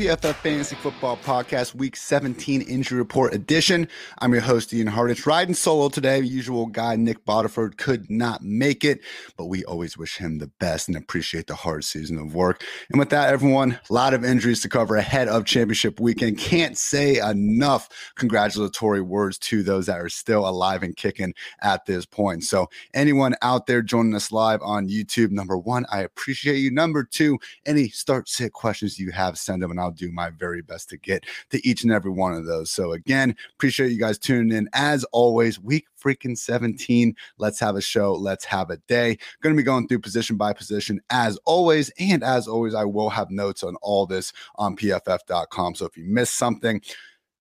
PFF Fantasy Football Podcast, Week 17 Injury Report Edition. I'm your host, Ian Hartitz, riding solo today. Usual guy, Nick Botiford, could not make it, but we always wish him the best and appreciate the hard season of work. And with that, everyone, a lot of injuries to cover ahead of championship weekend. Can't say enough congratulatory words to those that are still alive and kicking at this point. So, anyone out there joining us live on YouTube, number one, I appreciate you. Number two, any start sit questions you have, send them and I'll do my very best to get to each and every one of those. So, again, appreciate you guys tuning in. As always, week freaking 17. Let's have a show. Let's have a day. Going to be going through position by position as always. And as always, I will have notes on all this on pff.com. So if you missed something,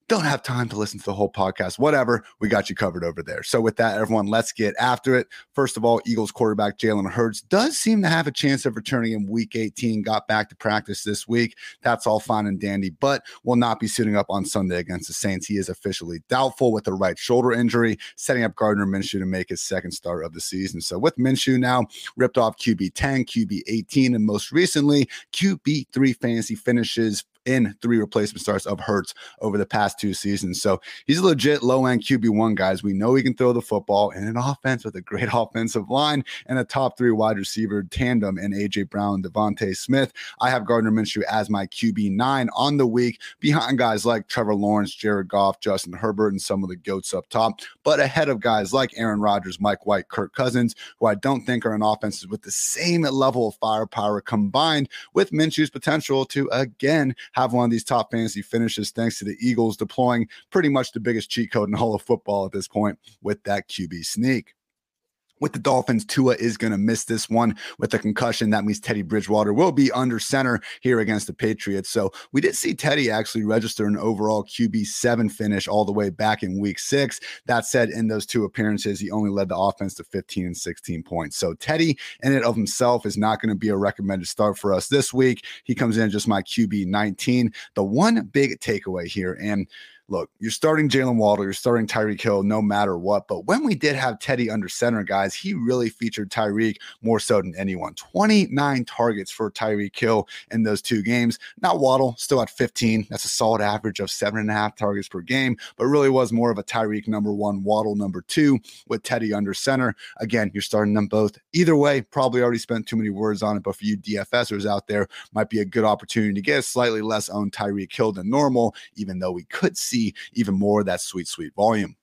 don't have time to listen to the whole podcast, whatever, we got you covered over there. So, with that, everyone, let's get after it. First of all, Eagles quarterback Jalen Hurts does seem to have a chance of returning in week 18, got back to practice this week. That's all fine and dandy, but will not be suiting up on Sunday against the Saints. He is officially doubtful with a right shoulder injury, setting up Gardner Minshew to make his second start of the season. So, with Minshew now ripped off QB 10, QB 18, and most recently, QB 3 fantasy finishes in three replacement starts of Hurts over the past two seasons. So he's a legit low end QB1, guys. We know he can throw the football in an offense with a great offensive line and a top three wide receiver tandem in AJ Brown, DeVonta Smith. I have Gardner Minshew as my QB9 on the week behind guys like Trevor Lawrence, Jared Goff, Justin Herbert, and some of the goats up top, but ahead of guys like Aaron Rodgers, Mike White, Kirk Cousins, who I don't think are in offenses with the same level of firepower combined with Minshew's potential to again have one of these top fantasy finishes thanks to the Eagles deploying pretty much the biggest cheat code in all of football at this point with that QB sneak with the Dolphins, Tua is going to miss this one with a concussion. That means Teddy Bridgewater will be under center here against the Patriots. So we did see Teddy actually register an overall QB7 finish all the way back in week six. That said, in those two appearances, he only led the offense to 15 and 16 points. So Teddy, in and of himself, is not going to be a recommended start for us this week. He comes in just my QB 19. The one big takeaway here, and look, you're starting Jaylen Waddle, you're starting Tyreek Hill no matter what. But when we did have Teddy under center, guys, he really featured Tyreek more so than anyone. 29 targets for Tyreek Hill in those two games. Not Waddle, still at 15. That's a solid average of seven and a half targets per game, but really was more of a Tyreek number one, Waddle number two with Teddy under center. Again, you're starting them both. Either way, probably already spent too many words on it, but for you DFSers out there, might be a good opportunity to get slightly less owned Tyreek Hill than normal, even though we could see see even more of that sweet, sweet volume.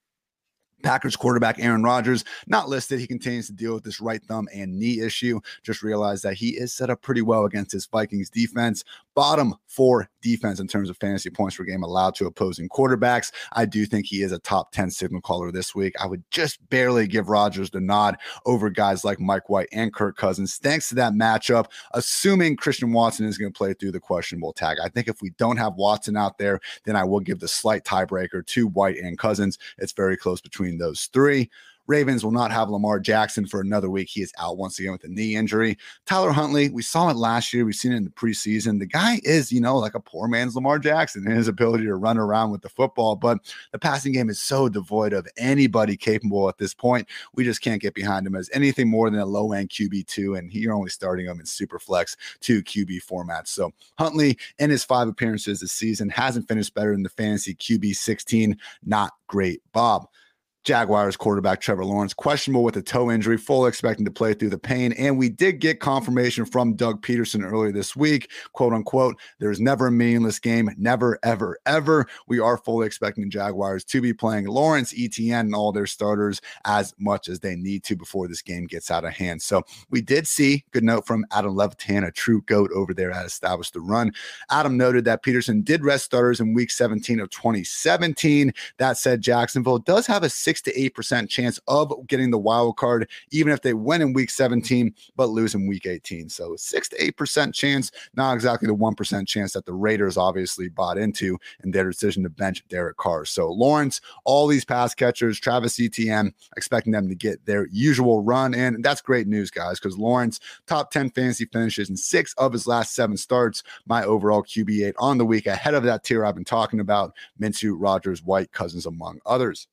Packers quarterback Aaron Rodgers, not listed. He continues to deal with this right thumb and knee issue. Just realized that he is set up pretty well against his Vikings defense. Bottom four defense in terms of fantasy points per game allowed to opposing quarterbacks. I do think he is a top 10 signal caller this week. I would just barely give Rodgers the nod over guys like Mike White and Kirk Cousins, thanks to that matchup, assuming Christian Watson is going to play through the questionable tag. I think if we don't have Watson out there, then I will give the slight tiebreaker to White and Cousins. It's very close between between those three. Ravens will not have Lamar Jackson for another week. He is out once again with a knee injury. Tyler Huntley, we saw it last year. We've seen it in the preseason. The guy is, you know, like a poor man's Lamar Jackson in his ability to run around with the football, but the passing game is so devoid of anybody capable at this point. We just can't get behind him as anything more than a low end QB2, and you're only starting him in super flex two QB formats. So Huntley, in his five appearances this season, hasn't finished better than the fantasy QB 16. Not great, Bob. Jaguars quarterback Trevor Lawrence, questionable with a toe injury, fully expecting to play through the pain. And we did get confirmation from Doug Pederson earlier this week, quote unquote, there's never a meaningless game. Never, ever, ever. We are fully expecting Jaguars to be playing Lawrence, ETN, and all their starters as much as they need to before this game gets out of hand. So we did see, good note from Adam Levitan, a true GOAT over there at Established the Run. Adam noted that Pederson did rest starters in week 17 of 2017. That said, Jacksonville does have a six six to eight percent chance of getting the wild card, even if they win in week 17 but lose in week 18. So six to eight percent chance, not exactly the one percent chance that the Raiders obviously bought into in their decision to bench Derek Carr. So Lawrence, all these pass catchers, Travis Etienne, expecting them to get their usual run, and that's great news, guys, because Lawrence top 10 fantasy finishes in six of his last seven starts. My overall QB8 on the week ahead of that tier I've been talking about, Minshew, Rodgers, White, Cousins, among others.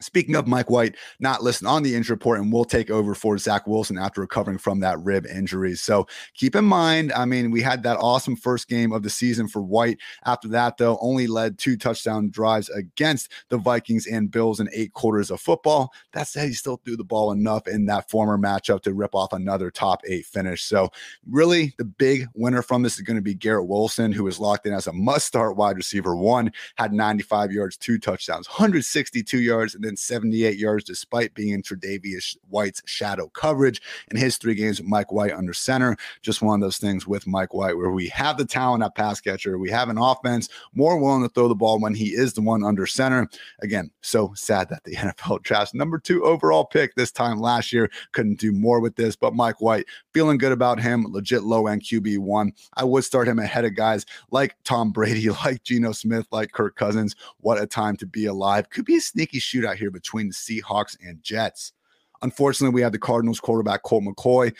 Speaking of Mike White, not listed on the injury report and will take over for Zach Wilson after recovering from that rib injury. So keep in mind, I mean, we had that awesome first game of the season for White. After that, though, only led two touchdown drives against the Vikings and Bills in eight quarters of football. That said, he still threw the ball enough in that former matchup to rip off another top eight finish. So really, the big winner from this is going to be Garrett Wilson, who was locked in as a must start wide receiver one, had 95 yards, two touchdowns, 162 yards, and then 78 yards despite being in Tre'Davious White's shadow coverage in his three games with Mike White under center. Just one of those things with Mike White where we have the talent at pass catcher, we have an offense more willing to throw the ball when he is the one under center. Again, so sad that the NFL drafts number two overall pick this time last year couldn't do more with this, but Mike White feeling good about him, legit low end QB one. I would start him ahead of guys like Tom Brady, like Geno Smith, like Kirk Cousins. What a time to be alive! Could be a sneaky shootout here between the Seahawks and Jets. Unfortunately, we have the Cardinals quarterback Colt McCoy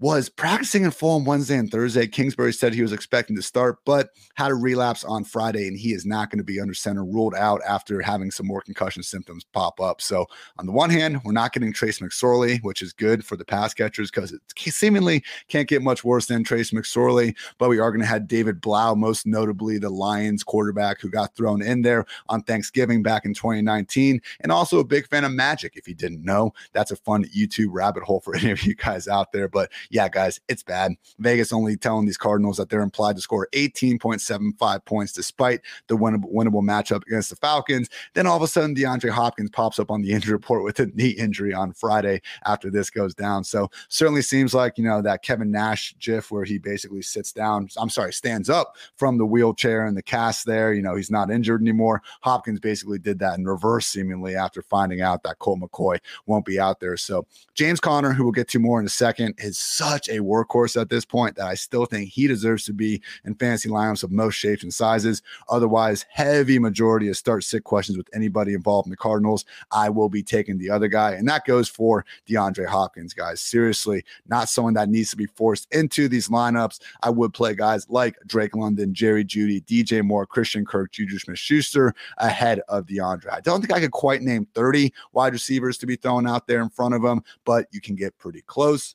was practicing in full on Wednesday and Thursday. Kingsbury said he was expecting to start, but had a relapse on Friday, and he is not going to be under center, ruled out after having some more concussion symptoms pop up. So, on the one hand, we're not getting Trace McSorley, which is good for the pass catchers because it seemingly can't get much worse than Trace McSorley. But we are going to have David Blough, most notably the Lions quarterback who got thrown in there on Thanksgiving back in 2019, and also a big fan of Magic. If you didn't know, that's a fun YouTube rabbit hole for any of you guys out there. But yeah, guys, it's bad. Vegas only telling these Cardinals that they're implied to score 18.75 points despite the winnable, winnable matchup against the Falcons. Then all of a sudden, DeAndre Hopkins pops up on the injury report with a knee injury on Friday after this goes down. So certainly seems like, you know, that Kevin Nash gif where he basically sits down, I'm sorry, stands up from the wheelchair and the cast there. You know, he's not injured anymore. Hopkins basically did that in reverse, seemingly, after finding out that Colt McCoy won't be out there. So James Conner, who we'll get to more in a second, is such a workhorse at this point that I still think he deserves to be in fantasy lineups of most shapes and sizes. Otherwise, heavy majority of start sit questions with anybody involved in the Cardinals. I will be taking the other guy, and that goes for DeAndre Hopkins, guys. Seriously, not someone that needs to be forced into these lineups. I would play guys like Drake London, Jerry Jeudy, DJ Moore, Christian Kirk, Juju Smith Schuster ahead of DeAndre. I don't think I could quite name 30 wide receivers to be thrown out there in front of him, but you can get pretty close.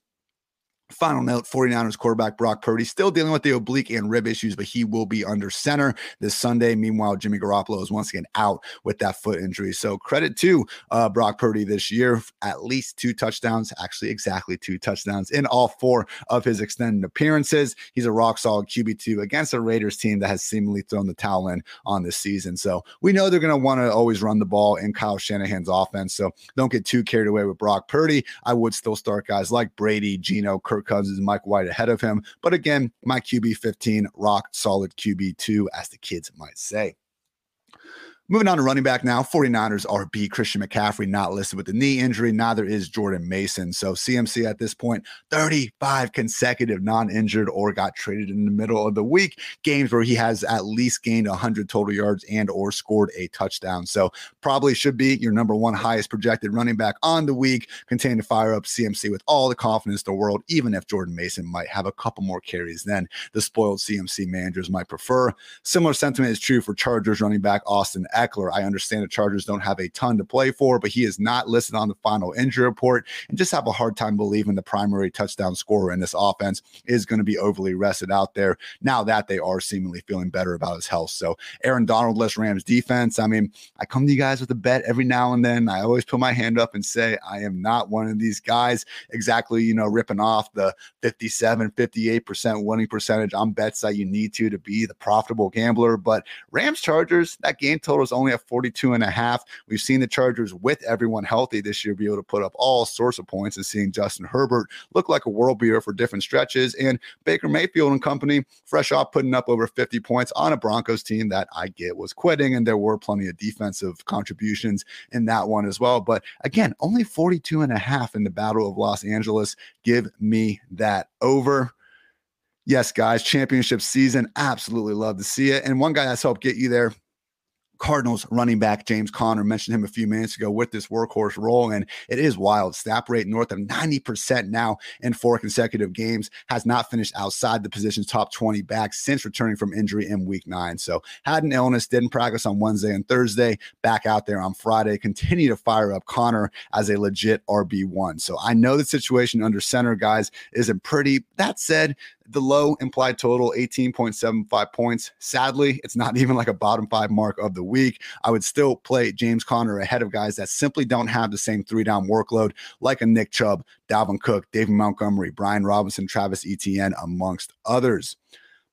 Final note 49ers quarterback Brock Purdy still dealing with the oblique and rib issues, but he will be under center this Sunday. Meanwhile, Jimmy Garoppolo is once again out with that foot injury. So credit to uh, Brock Purdy this year, at least two touchdowns, actually exactly two touchdowns in all four of his extended appearances. He's a rock solid QB2 against a Raiders team that has seemingly thrown the towel in on this season. So we know they're going to want to always run the ball in Kyle Shanahan's offense. So don't get too carried away with Brock Purdy. I would still start guys like Brady, Geno, Kirk Kirk Cousins and Mike White ahead of him. But again, my QB 15, rock solid QB 2, as the kids might say. Moving on to running back now, 49ers RB Christian McCaffrey not listed with the knee injury. Neither is Jordan Mason. So CMC at this point, 35 consecutive non-injured or got traded in the middle of the week. Games where he has at least gained 100 total yards and or scored a touchdown. So probably should be your number one highest projected running back on the week. Continue to fire up CMC with all the confidence in the world, even if Jordan Mason might have a couple more carries than the spoiled CMC managers might prefer. Similar sentiment is true for Chargers running back Austin Ekeler. I understand the Chargers don't have a ton to play for, but he is not listed on the final injury report and just have a hard time believing the primary touchdown scorer in this offense is going to be overly rested out there now that they are seemingly feeling better about his health. So Aaron Donald less Rams defense. I mean, I come to you guys with a bet every now and then. I always put my hand up and say I am not one of these guys exactly, you know, ripping off the 57, 58% winning percentage on bets that you need to to be the profitable gambler. But Rams Chargers, that game total only at 42 and a half. We've seen the Chargers with everyone healthy this year be able to put up all sorts of points and seeing Justin Herbert look like a world beater for different stretches. And Baker Mayfield and company, fresh off putting up over 50 points on a Broncos team that I get was quitting. And there were plenty of defensive contributions in that one as well. But again, only 42 and a half in the Battle of Los Angeles. Give me that over. Yes, guys, championship season. Absolutely love to see it. And one guy that's helped get you there Cardinals running back James Conner mentioned him a few minutes ago with this workhorse role, and it is wild. Snap rate north of 90% now in four consecutive games, has not finished outside the position's top 20 back since returning from injury in week nine. So, had an illness, didn't practice on Wednesday and Thursday, back out there on Friday. Continue to fire up Conner as a legit RB1. So, I know the situation under center, guys, isn't pretty. That said, the low implied total 18.75 points. Sadly, it's not even like a bottom five mark of the week. I would still play James Conner ahead of guys that simply don't have the same three down workload like a Nick Chubb, Dalvin Cook, David Montgomery, Brian Robinson, Travis Etienne, amongst others.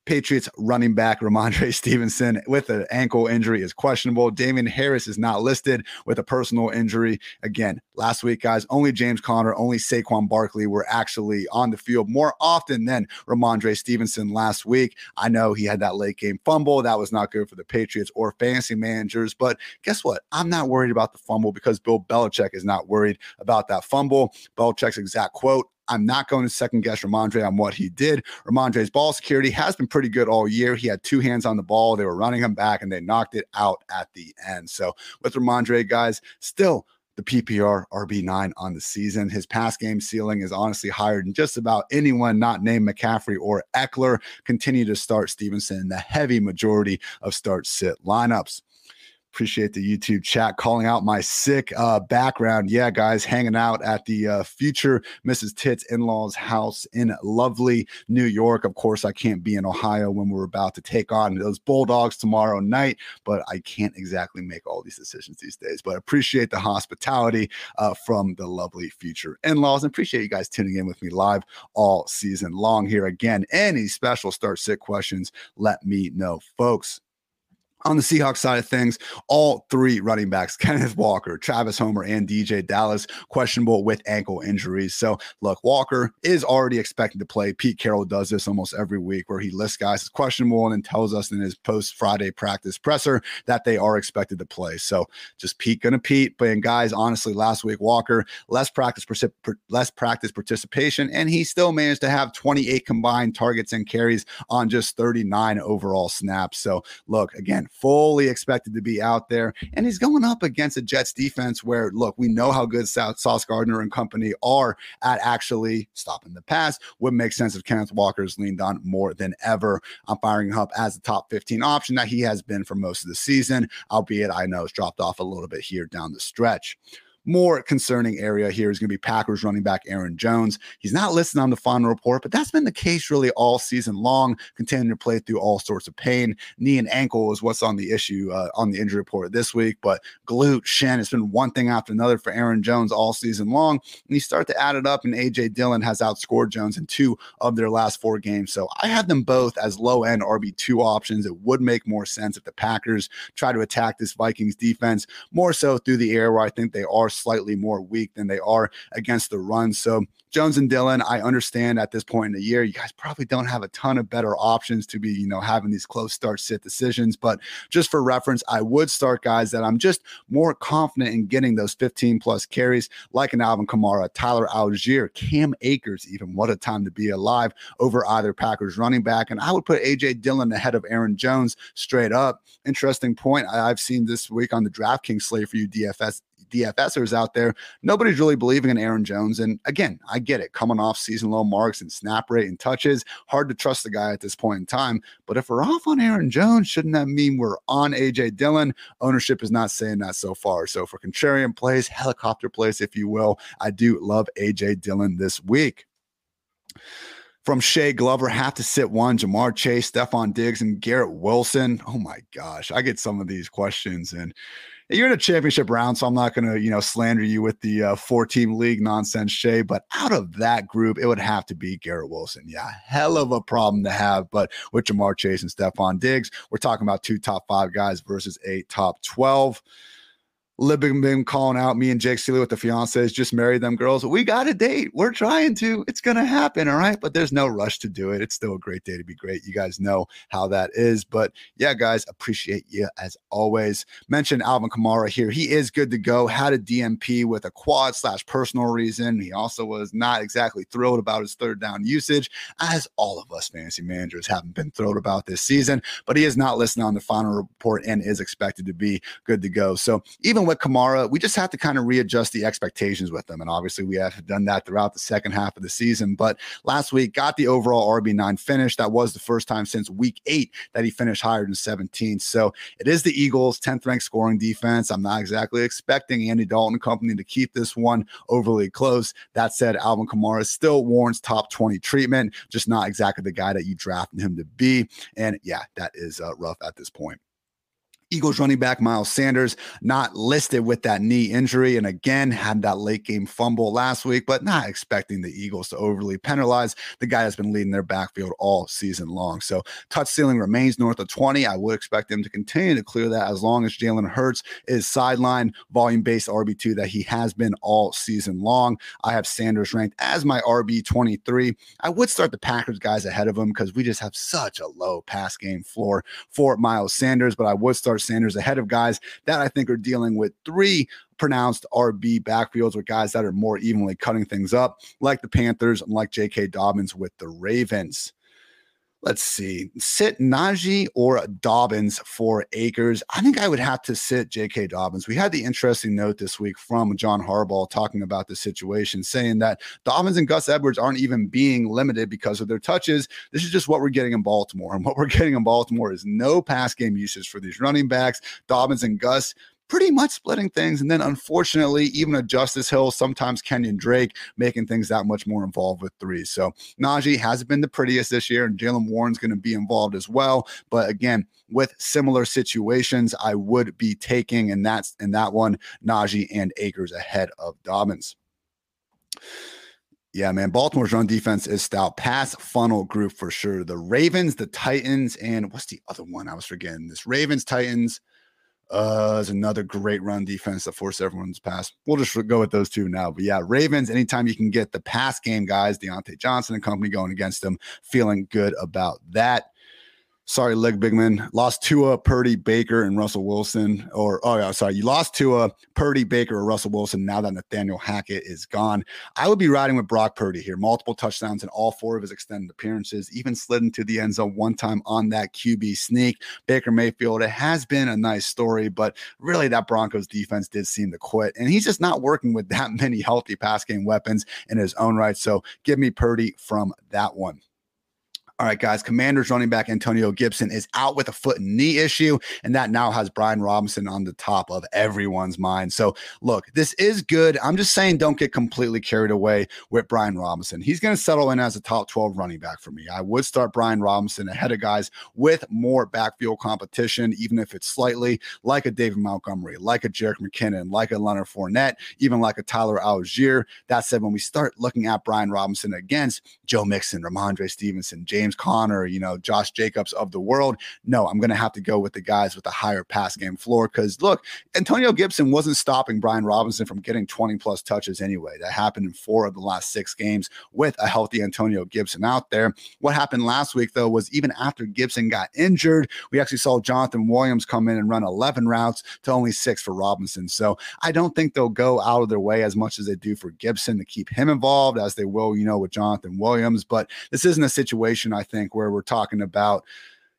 Patriots running back Rhamondre Stevenson with an ankle injury is questionable. Damien Harris is not listed with a personal injury. Again, last week, guys, only James Conner, only Saquon Barkley were actually on the field more often than Rhamondre Stevenson last week. I know he had that late game fumble. That was not good for the Patriots or fantasy managers. But guess what? I'm not worried about the fumble because Bill Belichick is not worried about that fumble. Belichick's exact quote I'm not going to second guess Rhamondre on what he did. Rhamondre's ball security has been pretty good all year. He had two hands on the ball. They were running him back and they knocked it out at the end. So with Rhamondre, guys, still the PPR RB9 on the season. His pass game ceiling is honestly higher than just about anyone not named McCaffrey or Ekeler. Continue to start Stevenson in the heavy majority of start sit lineups. Appreciate the YouTube chat calling out my sick uh, background. Yeah, guys, hanging out at the uh, future Mrs. Tits in law's house in lovely New York. Of course, I can't be in Ohio when we're about to take on those Bulldogs tomorrow night, but I can't exactly make all these decisions these days. But appreciate the hospitality uh, from the lovely future in laws and appreciate you guys tuning in with me live all season long here. Again, any special start sick questions, let me know, folks. On the Seahawks side of things, all three running backs, Kenneth Walker, Travis Homer, and DeeJay Dallas, questionable with ankle injuries. So, look, Walker is already expected to play. Pete Carroll does this almost every week where he lists guys as questionable and then tells us in his post Friday practice presser that they are expected to play. So, just Pete gonna Pete. But guys, honestly, last week, Walker, less practice, less practice participation, and he still managed to have 28 combined targets and carries on just 39 overall snaps. So, look, again, fully expected to be out there. And he's going up against a Jets defense where, look, we know how good South Sauce Gardner and company are at actually stopping the pass. Would make sense if Kenneth Walker's leaned on more than ever. I'm firing up as the top 15 option that he has been for most of the season, albeit I know it's dropped off a little bit here down the stretch more concerning area here is going to be Packers running back Aaron Jones. He's not listed on the final report, but that's been the case really all season long, continuing to play through all sorts of pain. Knee and ankle is what's on the issue uh, on the injury report this week, but glute, shin, it's been one thing after another for Aaron Jones all season long. And you start to add it up, and AJ Dillon has outscored Jones in two of their last four games. So I have them both as low end RB2 options. It would make more sense if the Packers try to attack this Vikings defense more so through the air, where I think they are slightly more weak than they are against the run. So Jones and Dillon, I understand at this point in the year, you guys probably don't have a ton of better options to be, you know, having these close start sit decisions. But just for reference, I would start guys that I'm just more confident in getting those 15 plus carries, like an Alvin Kamara, Tyler Allgeier, Cam Akers, even. What a time to be alive over either Packers running back. And I would put AJ Dillon ahead of Aaron Jones straight up. Interesting point I've seen this week on the DraftKings slate for you DFS DFSers out there, nobody's really believing in Aaron Jones. And again, I get it, coming off season low marks and snap rate and touches, hard to trust the guy at this point in time. But if we're off on Aaron Jones, shouldn't that mean we're on AJ Dillon? Ownership is not saying that so far. So for contrarian plays, helicopter plays, if you will, I do love AJ Dillon this week from Shea Glover have to sit one, Ja'Marr Chase, Stefon Diggs, and Garrett Wilson. Oh my gosh, I get some of these questions, and you're in a championship round, so I'm not going to, you know, slander you with the uh, four team league nonsense, Shay. But out of that group, it would have to be Garrett Wilson. Yeah, hell of a problem to have. But with Ja'Marr Chase and Stefon Diggs, we're talking about two top five guys versus a top 12. Been calling out me and Jake Seeley with the fiancés, just married them girls. We got a date. We're trying to. It's going to happen. All right. But there's no rush to do it. It's still a great day to be great. You guys know how that is. But yeah, guys, appreciate you as always. Mention Alvin Kamara here. He is good to go. Had a DMP with a quad slash personal reason. He also was not exactly thrilled about his third down usage, as all of us fantasy managers haven't been thrilled about this season. But he is not listed on the final report and is expected to be good to go. So even with Kamara, we just have to kind of readjust the expectations with them. And obviously, we have done that throughout the second half of the season. But last week, got the overall RB9 finish. That was the first time since week eight that he finished higher than 17. So it is the Eagles' 10th ranked scoring defense. I'm not exactly expecting Andy Dalton company to keep this one overly close. That said, Alvin Kamara still warrants top 20 treatment, just not exactly the guy that you drafted him to be. And yeah, that is uh, rough at this point. Eagles running back Miles Sanders not listed with that knee injury. And again, had that late game fumble last week, but not expecting the Eagles to overly penalize the guy that's been leading their backfield all season long. So touch ceiling remains north of 20. I would expect them to continue to clear that as long as Jalen Hurts is sideline volume based RB2 that he has been all season long. I have Sanders ranked as my RB 23. I would start the Packers guys ahead of him because we just have such a low pass game floor for Miles Sanders, but I would start Sanders ahead of guys that I think are dealing with three pronounced RB backfields with guys that are more evenly cutting things up, like the Panthers and like J.K. Dobbins with the Ravens let's see, sit Najee or Dobbins for Akers. I think I would have to sit J.K. Dobbins. We had the interesting note this week from John Harbaugh talking about the situation, saying that Dobbins and Gus Edwards aren't even being limited because of their touches. This is just what we're getting in Baltimore. And what we're getting in Baltimore is no pass game usage for these running backs. Dobbins and Gus pretty much splitting things. And then unfortunately, even a Justice Hill, sometimes Kenyan Drake making things that much more involved with threes. So Najee hasn't been the prettiest this year, and Jaylen Warren's going to be involved as well. But again, with similar situations, I would be taking, and that's in that one, Najee and Akers ahead of Dobbins. Yeah, man. Baltimore's run defense is stout. Pass funnel group for sure. The Ravens, the Titans, and what's the other one? I was forgetting this. Ravens, Titans, uh, is another great run defense that forced everyone's pass. We'll just go with those two now. But yeah, Ravens, anytime you can get the pass game guys, Diontae Johnson and company going against them, feeling good about that sorry, Leg Bigman, lost Tua, Purdy, Baker, and Russell Wilson. Or, oh, yeah, sorry, you lost Tua, Purdy, Baker, or Russell Wilson now that Nathaniel Hackett is gone. I would be riding with Brock Purdy here. Multiple touchdowns in all four of his extended appearances, even slid into the end zone one time on that QB sneak. Baker Mayfield, it has been a nice story, but really that Broncos defense did seem to quit. And he's just not working with that many healthy pass game weapons in his own right. So give me Purdy from that one. All right, guys. Commanders running back Antonio Gibson is out with a foot and knee issue, and that now has Brian Robinson on the top of everyone's mind. So, look, this is good. I'm just saying, don't get completely carried away with Brian Robinson. He's going to settle in as a top 12 running back for me. I would start Brian Robinson ahead of guys with more backfield competition, even if it's slightly like a David Montgomery, like a Jerick McKinnon, like a Leonard Fournette, even like a Tyler Allgeier. That said, when we start looking at Brian Robinson against Joe Mixon, Rhamondre Stevenson, James James Conner, you know, Josh Jacobs of the world. No, I'm going to have to go with the guys with the higher pass game floor because look, Antonio Gibson wasn't stopping Brian Robinson from getting 20 plus touches anyway. That happened in four of the last six games with a healthy Antonio Gibson out there. What happened last week, though, was even after Gibson got injured, we actually saw Jonathan Williams come in and run 11 routes to only six for Robinson. So I don't think they'll go out of their way as much as they do for Gibson to keep him involved as they will, you know, with Jonathan Williams. But this isn't a situation I think, where we're talking about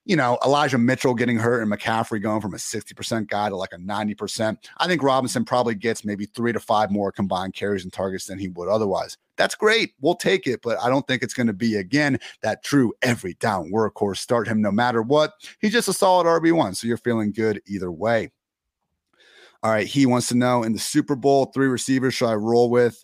you know, Elijah Mitchell getting hurt and McCaffrey going from a 60% guy to like a 90%. I think Robinson probably gets maybe three to five more combined carries and targets than he would otherwise. That's great. We'll take it, but I don't think it's going to be again that true every down workhorse. Start him no matter what. He's just a solid RB1. So you're feeling good either way. All right. He wants to know in the Super Bowl, three receivers should I roll with?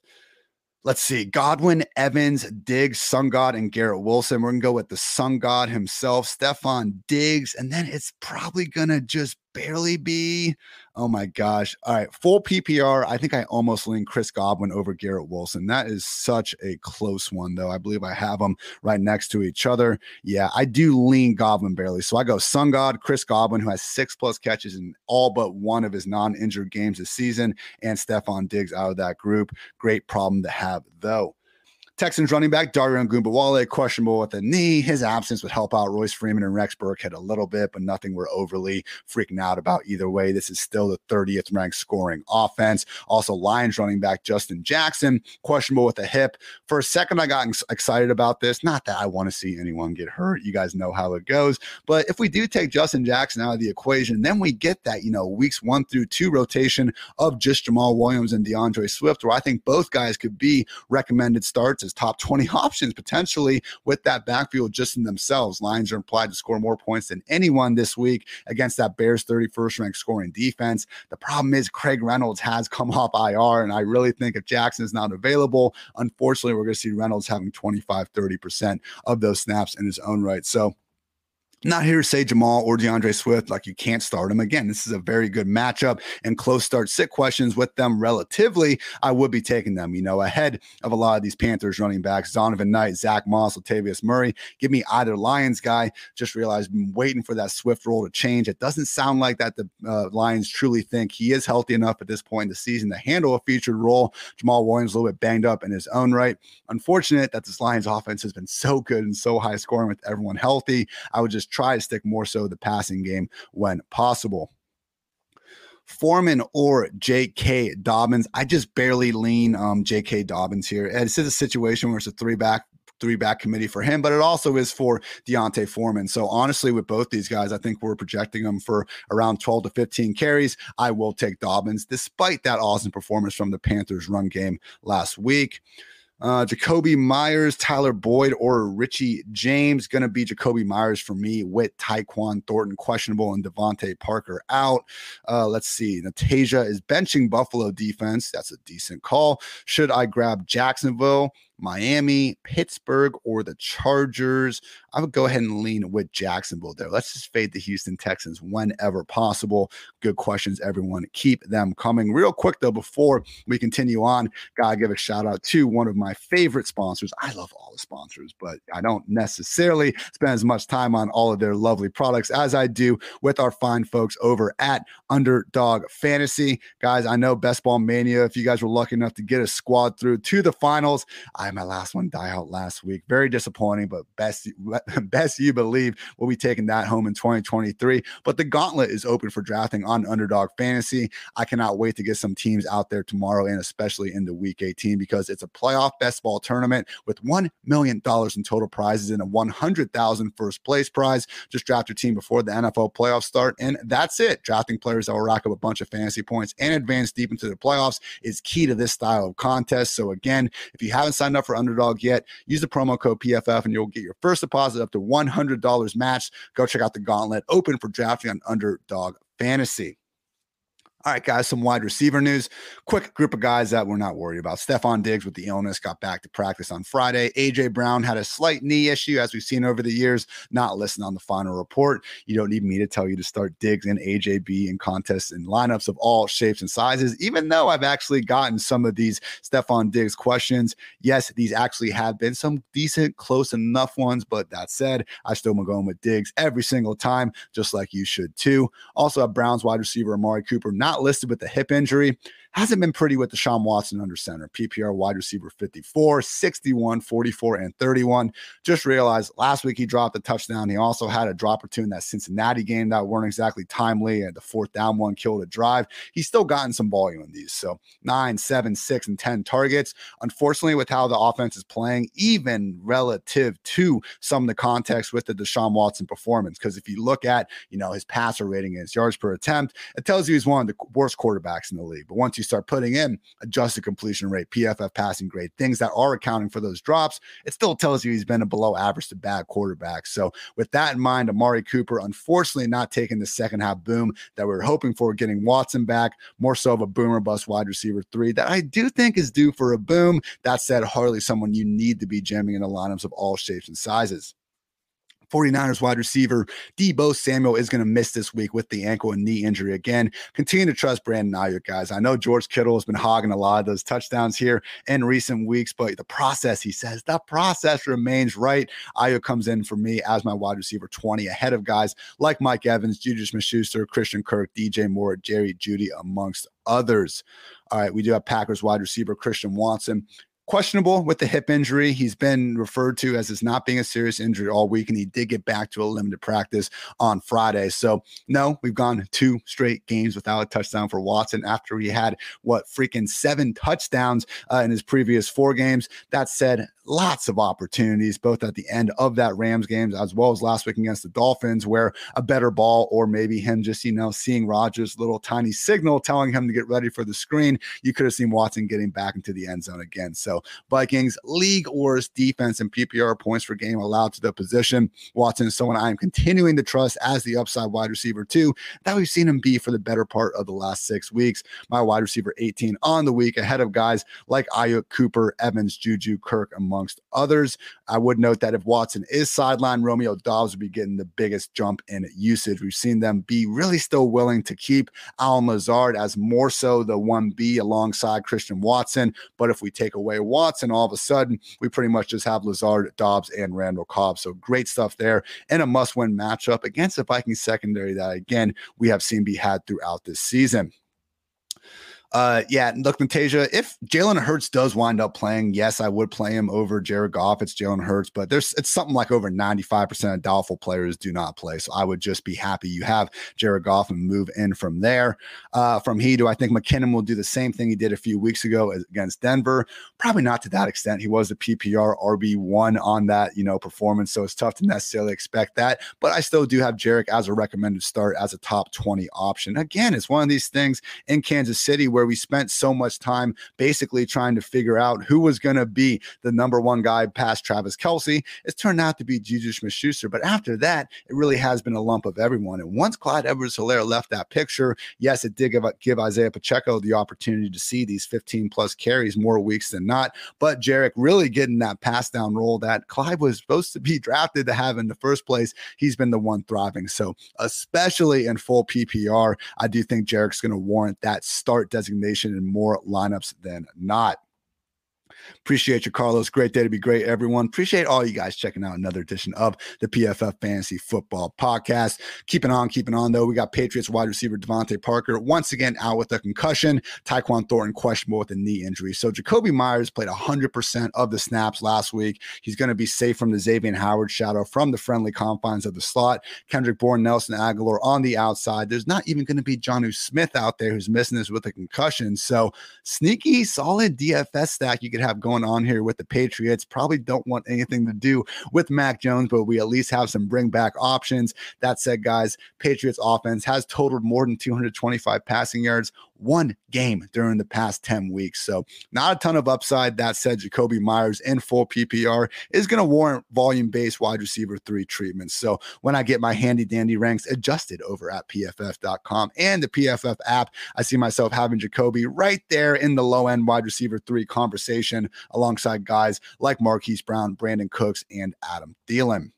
Let's see. Godwin, Evans, Diggs, Sun God, and Garrett Wilson. We're going to go with the Sun God himself, Stefon Diggs. And then it's probably going to just barely be. Oh my gosh. All right. Full PPR. I think I almost lean Chris Godwin over Garrett Wilson. That is such a close one, though. I believe I have them right next to each other. Yeah, I do lean Godwin barely. So I go Sun God, Chris Godwin, who has six plus catches in all but one of his non injured games this season, and Stefon Diggs out of that group. Great problem to have, though. Texans running back Dare Ogunbowale questionable with a knee. His absence would help out Royce Freeman and Rex Burkhead a little bit, but nothing we're overly freaking out about either way. This is still the 30th ranked scoring offense. Also, Lions running back Justin Jackson questionable with a hip. For a second, I got excited about this. Not that I want to see anyone get hurt. You guys know how it goes. But if we do take Justin Jackson out of the equation, then we get that, you know, weeks one through two rotation of just Jamaal Williams and D'Andre Swift, where I think both guys could be recommended starts top 20 options potentially with that backfield just in themselves. Lions are implied to score more points than anyone this week against that Bears 31st ranked scoring defense. The problem is Craig Reynolds has come off IR, and I really think if Jackson is not available, unfortunately, we're going to see Reynolds having 25, 30% of those snaps in his own right. So, not here to say Jamaal or D'Andre Swift, like you can't start them. Again, this is a very good matchup and close start sit questions with them relatively. I would be taking them, you know, ahead of a lot of these Panthers running backs, Zonovan Knight, Zach Moss, Latavius Murray. Give me either Lions guy. Just realized been waiting for that Swift role to change. It doesn't sound like that the uh, Lions truly think he is healthy enough at this point in the season to handle a featured role. Jamaal Williams a little bit banged up in his own right. Unfortunate that this Lions offense has been so good and so high scoring with everyone healthy. I would just try to stick more so the passing game when possible. Foreman or J.K. Dobbins. I just barely lean um, J.K. Dobbins here. And this is a situation where it's a three back three back committee for him, but it also is for D'Onta Foreman. So honestly, with both these guys, I think we're projecting them for around 12 to 15 carries. I will take Dobbins, despite that awesome performance from the Panthers run game last week. Uh, Jakobi Meyers, Tyler Boyd, or Richie James. Going to be Jakobi Meyers for me with Tyquan Thornton questionable and DeVante Parker out. Uh, let's see. Natasia is benching Buffalo defense. That's a decent call. Should I grab Jacksonville? Miami, Pittsburgh, or the Chargers. I would go ahead and lean with Jacksonville there. Let's just fade the Houston Texans whenever possible. Good questions, everyone. Keep them coming. Real quick, though, before we continue on, gotta give a shout out to one of my favorite sponsors. I love all the sponsors, but I don't necessarily spend as much time on all of their lovely products as I do with our fine folks over at Underdog Fantasy. Guys, I know Best Ball Mania, if you guys were lucky enough to get a squad through to the finals, I my last one die out last week. Very disappointing, but best best you believe we'll be taking that home in 2023. But the gauntlet is open for drafting on Underdog Fantasy. I cannot wait to get some teams out there tomorrow and especially in the week 18 because it's a playoff best ball tournament with $1 million in total prizes and a 100,000 first place prize. Just draft your team before the NFL playoffs start. And that's it. Drafting players that will rack up a bunch of fantasy points and advance deep into the playoffs is key to this style of contest. So again, if you haven't signed up for Underdog yet, use the promo code PFF and you'll get your first deposit up to $100 matched. Go check out the gauntlet open for drafting on Underdog Fantasy. All right, guys, some wide receiver news. Quick group of guys that we're not worried about. Stefon Diggs with the illness got back to practice on Friday. AJ Brown had a slight knee issue, as we've seen over the years, not listed on the final report. You don't need me to tell you to start Diggs and AJB in contests and lineups of all shapes and sizes, even though I've actually gotten some of these Stefon Diggs questions. Yes, these actually have been some decent, close enough ones, but that said, I still am going with Diggs every single time, just like you should too. Also, have Browns wide receiver Amari Cooper not not listed with a hip injury. Hasn't been pretty with Deshaun Watson under center. PPR wide receiver 54, 61, 44, and 31. Just realized last week he dropped a touchdown. He also had a drop or two in that Cincinnati game that weren't exactly timely. And the fourth down one killed a drive. He's still gotten some volume in these. So nine, seven, six, and 10 targets. Unfortunately, with how the offense is playing, even relative to some of the context with the Deshaun Watson performance, because if you look at, you know, his passer rating and his yards per attempt, it tells you he's one of the worst quarterbacks in the league. But once you start putting in adjusted completion rate, PFF passing grade, things that are accounting for those drops, it still tells you he's been a below average to bad quarterback. So with that in mind, Amari Cooper, unfortunately not taking the second half boom that we were hoping for, getting Watson back, more so of a boomer bust wide receiver three that I do think is due for a boom. That said, hardly someone you need to be jamming in the lineups of all shapes and sizes. 49ers wide receiver Deebo Samuel is going to miss this week with the ankle and knee injury again. Continue to trust Brandon Aiyuk, guys. I know George Kittle has been hogging a lot of those touchdowns here in recent weeks, but the process, he says, the process remains right. Aiyuk comes in for me as my wide receiver 20 ahead of guys like Mike Evans, Juju Smith-Schuster, Christian Kirk, DJ Moore, Jerry Jeudy, amongst others. All right, we do have Packers wide receiver Christian Watson questionable with the hip injury. He's been referred to as as not being a serious injury all week, and he did get back to a limited practice on Friday. So, no, we've gone two straight games without a touchdown for Watson after he had what freaking seven touchdowns uh, in his previous four games. That said, lots of opportunities, both at the end of that Rams game as well as last week against the Dolphins, where a better ball or maybe him just, you know, seeing Rodgers' little tiny signal telling him to get ready for the screen, you could have seen Watson getting back into the end zone again. So Vikings league worst defense and PPR points per game allowed to the position. Watson is someone I am continuing to trust as the upside wide receiver too, that we've seen him be for the better part of the last six weeks. My wide receiver 18 on the week ahead of guys like Aiyuk, Cooper, Evans, Juju, Kirk, amongst others. I would note that if Watson is sidelined, Romeo Doubs would be getting the biggest jump in usage. We've seen them be really still willing to keep Allen Lazard as more so the 1B alongside Christian Watson. But if we take away Watson, all of a sudden, we pretty much just have Lazard, Doubs, and Randall Cobb. So great stuff there and a must win matchup against the Vikings secondary that, again, we have seen be had throughout this season. Uh, yeah, look, Natasia, if Jalen Hurts does wind up playing, yes, I would play him over Jared Goff. It's Jalen Hurts, but there's it's something like over 95% of doubtful players do not play. So I would just be happy you have Jared Goff and move in from there. Uh, from he do I think McKinnon will do the same thing he did a few weeks ago against Denver. Probably not to that extent. He was the PPR RB1 on that, you know, performance. So it's tough to necessarily expect that. But I still do have Jerick as a recommended start as a top 20 option. Again, it's one of these things in Kansas City where where we spent so much time basically trying to figure out who was going to be the number one guy past Travis Kelce. It's turned out to be Juju Smith Schuster. But after that, it really has been a lump of everyone. And once Clyde Edwards Helaire left that picture, yes, it did give, give Isaiah Pacheco the opportunity to see these 15 plus carries more weeks than not. But Jerick really getting that pass down role that Clyde was supposed to be drafted to have in the first place. He's been the one thriving. So, especially in full PPR, I do think Jerick's going to warrant that start designation designation in more lineups than not. Appreciate you, Carlos. Great day to be great, everyone. Appreciate all you guys checking out another edition of the PFF Fantasy Football Podcast. Keeping on, keeping on, though. We got Patriots wide receiver DeVante Parker once again out with a concussion. Tyquan Thornton questionable with a knee injury. So Jakobi Meyers played 100% of the snaps last week. He's going to be safe from the Xavien Howard shadow from the friendly confines of the slot. Kendrick Bourne, Nelson Agholor on the outside. There's not even going to be Jonnu Smith out there who's missing this with a concussion. So sneaky, solid DFS stack you could have going on here with the Patriots. Probably don't want anything to do with Mac Jones, but we at least have some bring back options. That said, guys, Patriots offense has totaled more than 225 passing yards one game during the past 10 weeks. So, not a ton of upside. That said, Jakobi Meyers in full PPR is going to warrant volume based wide receiver three treatments. So, when I get my handy dandy ranks adjusted over at pff.com and the PFF app, I see myself having Jakobi right there in the low end wide receiver three conversation alongside guys like Marquise Brown, Brandin Cooks, and Adam Thielen.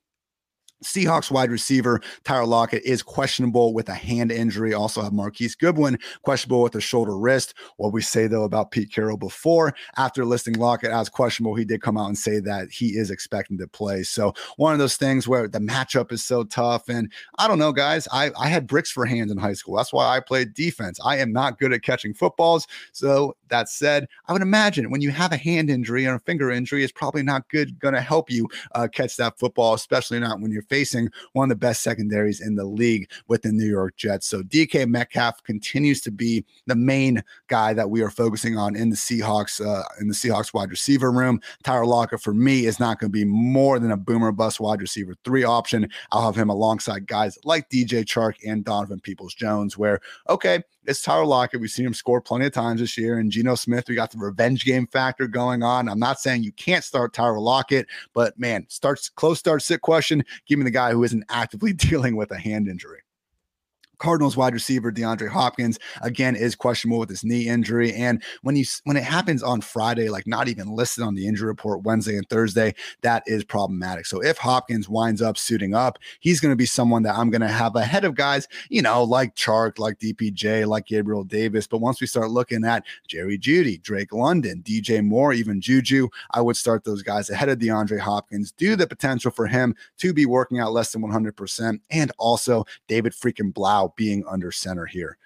Seahawks wide receiver Tyler Lockett is questionable with a hand injury. Also have Marquise Goodwin questionable with a shoulder wrist. What we say though about Pete Carroll before, after listing Lockett as questionable, he did come out and say that he is expecting to play. So one of those things where the matchup is so tough. And I don't know, guys. I, I had bricks for hands in high school. That's why I played defense. I am not good at catching footballs. So that said, I would imagine when you have a hand injury or a finger injury, it's probably not good going to help you uh, catch that football, especially not when you're facing one of the best secondaries in the league with the New York Jets. So DK Metcalf continues to be the main guy that we are focusing on in the Seahawks uh, in the Seahawks wide receiver room. Tyler Lockett for me is not going to be more than a boomer bust wide receiver three option. I'll have him alongside guys like DJ Chark and Donovan Peoples Jones, where okay, it's Tyler Lockett. We've seen him score plenty of times this year. And Geno Smith, we got the revenge game factor going on. I'm not saying you can't start Tyler Lockett, but man, starts close start sit question. Give me the guy who isn't actively dealing with a hand injury. Cardinals wide receiver DeAndre Hopkins again is questionable with his knee injury. And when you when it happens on Friday, like not even listed on the injury report Wednesday and Thursday, that is problematic. So if Hopkins winds up suiting up, he's going to be someone that I'm going to have ahead of guys, you know, like Chark, like DPJ, like Gabriel Davis. But once we start looking at Jerry Jeudy, Drake London, DJ Moore, even Juju, I would start those guys ahead of DeAndre Hopkins. Do the potential for him to be working out less than 100%, and also David freaking Blough being under center here.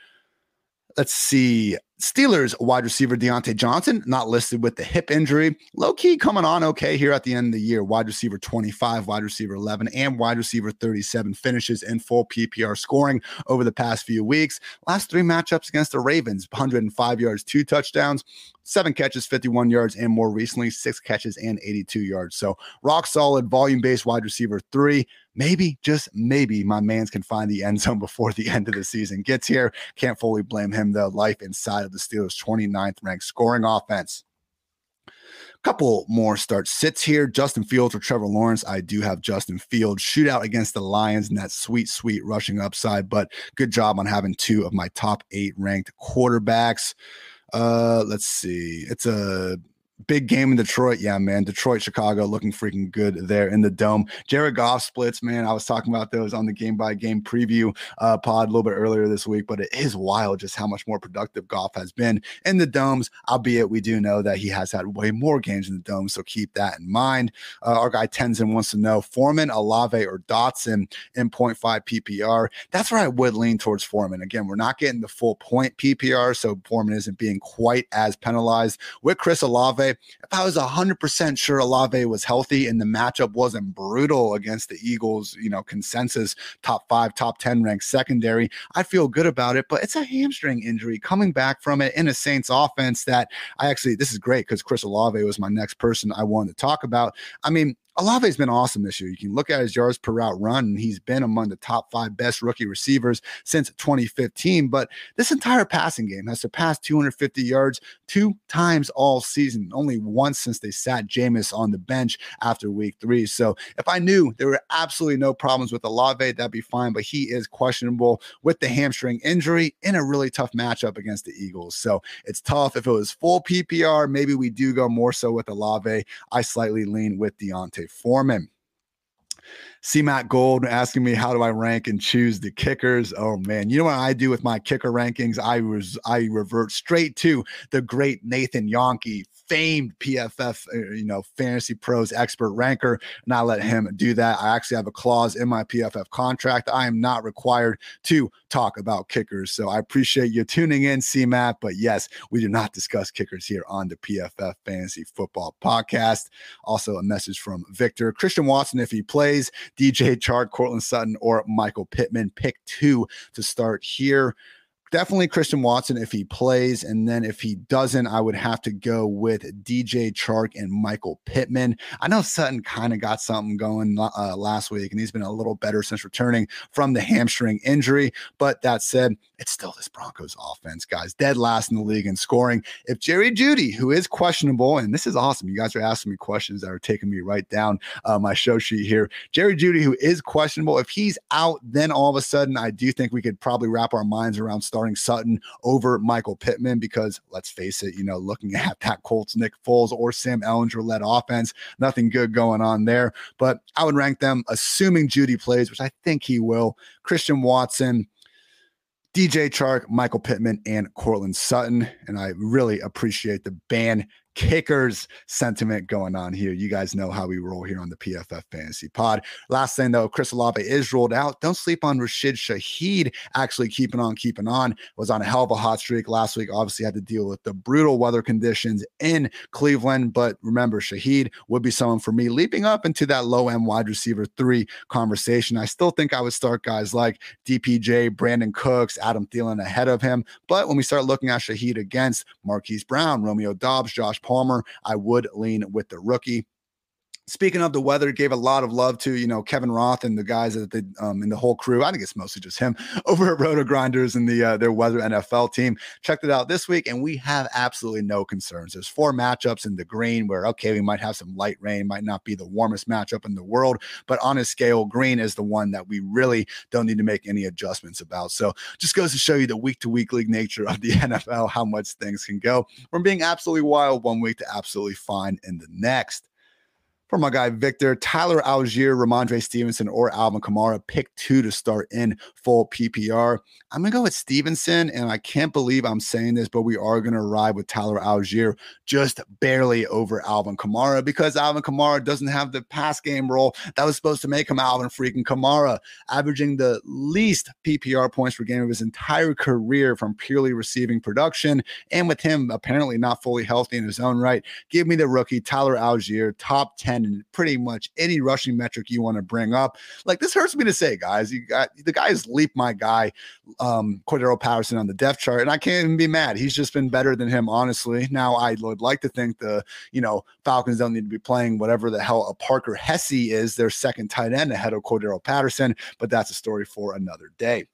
Let's see. Steelers wide receiver Diontae Johnson, not listed with the hip injury. Low key coming on okay here at the end of the year. Wide receiver 25, wide receiver 11, and wide receiver 37 finishes in full PPR scoring over the past few weeks. Last three matchups against the Ravens 105 yards, two touchdowns, seven catches, 51 yards, and more recently, six catches and 82 yards. So rock solid, volume based wide receiver three. Maybe, just maybe, my man's can find the end zone before the end of the season gets here. Can't fully blame him, though. Life inside of the Steelers' 29th ranked scoring offense. Couple more start sits here. Justin Fields or Trevor Lawrence. I do have Justin Fields shootout against the Lions and that sweet, sweet rushing upside. But good job on having two of my top eight ranked quarterbacks. Uh, let's see. It's a big game in Detroit. Yeah, man. Detroit, Chicago looking freaking good there in the dome. Jared Goff splits, man. I was talking about those on the game by game preview uh, pod a little bit earlier this week, but it is wild just how much more productive Goff has been in the domes, albeit we do know that he has had way more games in the dome. So keep that in mind. Uh, our guy Tenzin wants to know Foreman, Olave, or Dotson in 0.5 PPR. That's where I would lean towards Foreman. Again, we're not getting the full point PPR, so Foreman isn't being quite as penalized. With Chris Olave, if I was 100% sure Olave was healthy and the matchup wasn't brutal against the Eagles, you know, consensus top five, top 10 ranked secondary, I'd feel good about it. But it's a hamstring injury coming back from it in a Saints offense that I actually, this is great because Chris Olave was my next person I wanted to talk about. I mean, Olave's been awesome this year. You can look at his yards per route run, and he's been among the top five best rookie receivers since 2015. But this entire passing game has surpassed 250 yards two times all season, only once since they sat Jameis on the bench after week three. So if I knew there were absolutely no problems with Olave, that'd be fine. But he is questionable with the hamstring injury in a really tough matchup against the Eagles. So it's tough. If it was full PPR, maybe we do go more so with Olave. I slightly lean with D'Onta Foreman. C Matt Gold asking me how do I rank and choose the kickers. Oh man, you know what I do with my kicker rankings? I was I revert straight to the great Nathan Jahnke, famed PFF, uh, you know, fantasy pros expert ranker, and I let him do that. I actually have a clause in my PFF contract. I am not required to talk about kickers. So I appreciate you tuning in, CMAT. But yes, we do not discuss kickers here on the PFF Fantasy Football Podcast. Also, a message from Victor Christian Watson if he plays, DJ Chark, Courtland Sutton, or Michael Pittman. Pick two to start here definitely Christian Watson if he plays. And then if he doesn't, I would have to go with DJ Chark and Michael Pittman. I know Sutton kind of got something going uh, last week, and he's been a little better since returning from the hamstring injury. But that said, it's still this Broncos offense, guys, dead last in the league in scoring. If Jerry Jeudy, who is questionable, and this is awesome, you guys are asking me questions that are taking me right down uh, my show sheet here. Jerry Jeudy, who is questionable, if he's out, then all of a sudden, I do think we could probably wrap our minds around starting starting Sutton over Michael Pittman because let's face it, you know, looking at that Colts, Nick Foles or Sam Ehlinger led offense, nothing good going on there. But I would rank them, assuming Jeudy plays, which I think he will. Christian Watson, DJ Chark, Michael Pittman, and Courtland Sutton. And I really appreciate the ban kickers sentiment going on here. You guys know how we roll here on the PFF Fantasy Pod. Last thing though, Chris Olave is rolled out. Don't sleep on Rashid Shaheed. Actually, keeping on, keeping on. Was on a hell of a hot streak last week. Obviously, had to deal with the brutal weather conditions in Cleveland. But remember, Shaheed would be someone for me leaping up into that low end wide receiver three conversation. I still think I would start guys like DPJ, Brandin Cooks, Adam Thielen ahead of him. But when we start looking at Shaheed against Marquise Brown, Romeo Doubs, Josh Palmer, I would lean with the rookie. Speaking of the weather, gave a lot of love to you know Kevin Roth and the guys that the um in the whole crew. I think it's mostly just him over at Roto Grinders and the uh, their weather NFL team. Checked it out this week, and we have absolutely no concerns. There's four matchups in the green where okay, we might have some light rain, might not be the warmest matchup in the world, but on a scale, green is the one that we really don't need to make any adjustments about. So just goes to show you the week to week league nature of the NFL, how much things can go from being absolutely wild one week to absolutely fine in the next for my guy Victor, Tyler Allgeier, Rhamondre Stevenson, or Alvin Kamara. Pick two to start in full PPR. I'm going to go with Stevenson, and I can't believe I'm saying this, but we are going to ride with Tyler Allgeier just barely over Alvin Kamara because Alvin Kamara doesn't have the pass game role that was supposed to make him Alvin freaking Kamara, averaging the least PPR points per game of his entire career from purely receiving production. And with him apparently not fully healthy in his own right, give me the rookie Tyler Allgeier, top 10 10 in pretty much any rushing metric you want to bring up. Like this hurts me to say, guys. You got the guys leap my guy, um, Cordarrelle Patterson on the depth chart, and I can't even be mad. He's just been better than him, honestly. Now I would like to think the you know Falcons don't need to be playing whatever the hell a Parker Hesse is, their second tight end ahead of Cordarrelle Patterson, but that's a story for another day.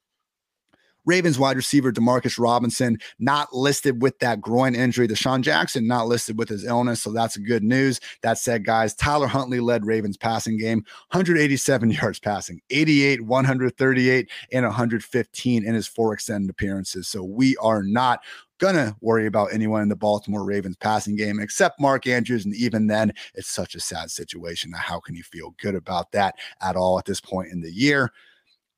Ravens wide receiver Demarcus Robinson not listed with that groin injury. DeSean Jackson not listed with his illness, so that's good news. That said, guys, Tyler Huntley led Ravens passing game, 187 yards passing, 88, 138, and 115 in his four extended appearances. So we are not gonna worry about anyone in the Baltimore Ravens passing game except Mark Andrews. And even then, it's such a sad situation. How can you feel good about that at all at this point in the year?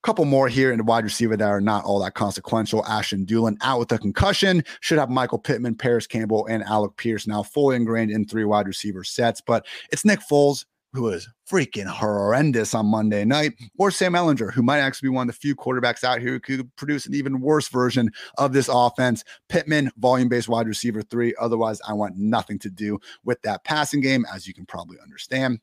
Couple more here in the wide receiver that are not all that consequential. Ashton Dulin out with a concussion. Should have Michael Pittman, Parris Campbell, and Alec Pierce now fully ingrained in three wide receiver sets. But it's Nick Foles, who is freaking horrendous on Monday night, or Sam Ehlinger, who might actually be one of the few quarterbacks out here who could produce an even worse version of this offense. Pittman, volume based wide receiver three. Otherwise, I want nothing to do with that passing game, as you can probably understand.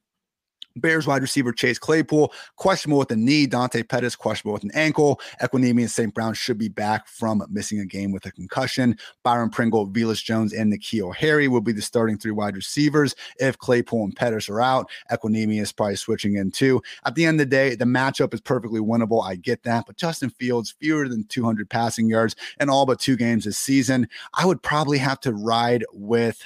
Bears wide receiver Chase Claypool, questionable with a knee. Dante Pettis, questionable with an ankle. Equanimeous and St. Brown should be back from missing a game with a concussion. Byron Pringle, Velus Jones, and N'Keal Harry will be the starting three wide receivers. If Claypool and Pettis are out, Equanimeous is probably switching in too. At the end of the day, the matchup is perfectly winnable. I get that. But Justin Fields, fewer than 200 passing yards and all but two games this season. I would probably have to ride with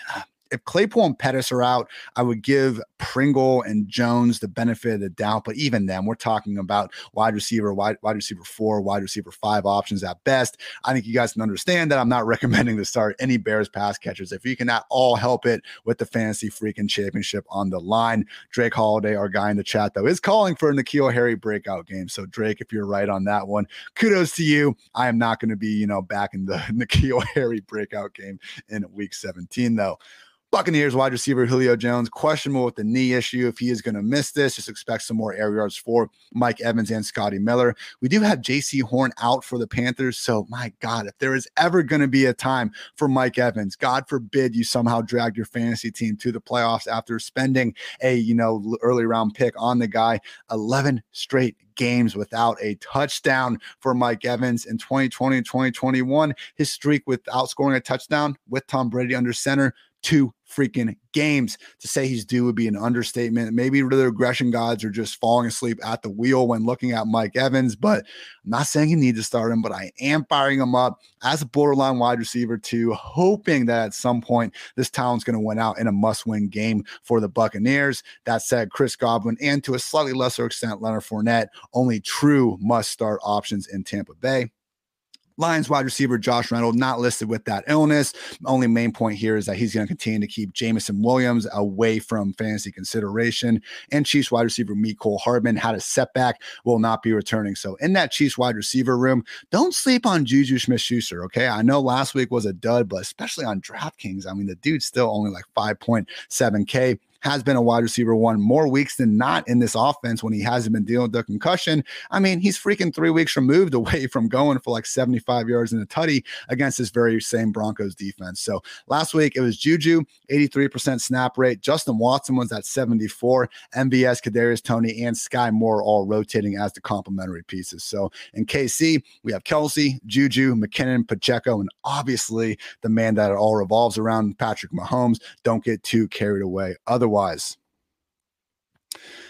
if Claypool and Pettis are out, I would give Pringle and Jones the benefit of the doubt. But even then, we're talking about wide receiver, wide, wide receiver four, wide receiver five options at best. I think you guys can understand that I'm not recommending to start any Bears pass catchers. If you cannot all help it with the fantasy freaking championship on the line, Drake Holiday, our guy in the chat, though, is calling for a N'Keal Harry breakout game. So, Drake, if you're right on that one, kudos to you. I am not going to be, you know, back in the N'Keal Harry breakout game in week 17, though. Buccaneers wide receiver Julio Jones, questionable with the knee issue. If he is going to miss this, just expect some more air yards for Mike Evans and Scotty Miller. We do have Jaycee Horn out for the Panthers. So, my God, if there is ever going to be a time for Mike Evans, God forbid you somehow drag your fantasy team to the playoffs after spending a, you know, early round pick on the guy, 11 straight games without a touchdown for Mike Evans in 2020 and 2021. His streak without scoring a touchdown with Tom Brady under center two freaking games. To say he's due would be an understatement. Maybe the regression gods are just falling asleep at the wheel when looking at Mike Evans, but I'm not saying you need to start him, but I am firing him up as a borderline wide receiver two, hoping that at some point this talent's going to win out in a must-win game for the Buccaneers. That said, Chris Godwin and to a slightly lesser extent Leonard Fournette, only true must-start options in Tampa Bay. Lions wide receiver Josh Reynolds not listed with that illness. Only main point here is that he's going to continue to keep Jameson Williams away from fantasy consideration. And Chiefs wide receiver Mecole Hardman had a setback, will not be returning. So in that Chiefs wide receiver room, don't sleep on Juju Smith-Schuster. Okay, I know last week was a dud, but especially on DraftKings, I mean the dude's still only like 5.7k has been a wide receiver one more weeks than not in this offense when he hasn't been dealing with the concussion. I mean, he's freaking three weeks removed away from going for like 75 yards in a tutty against this very same Broncos defense. So last week it was Juju, 83% snap rate. Justin Watson was at 74. MVS, Kadarius Toney, and Sky Moore all rotating as the complementary pieces. So in KC, we have Kelce, Juju, McKinnon, Pacheco, and obviously the man that it all revolves around, Patrick Mahomes. Don't get too carried away. Otherwise, otherwise.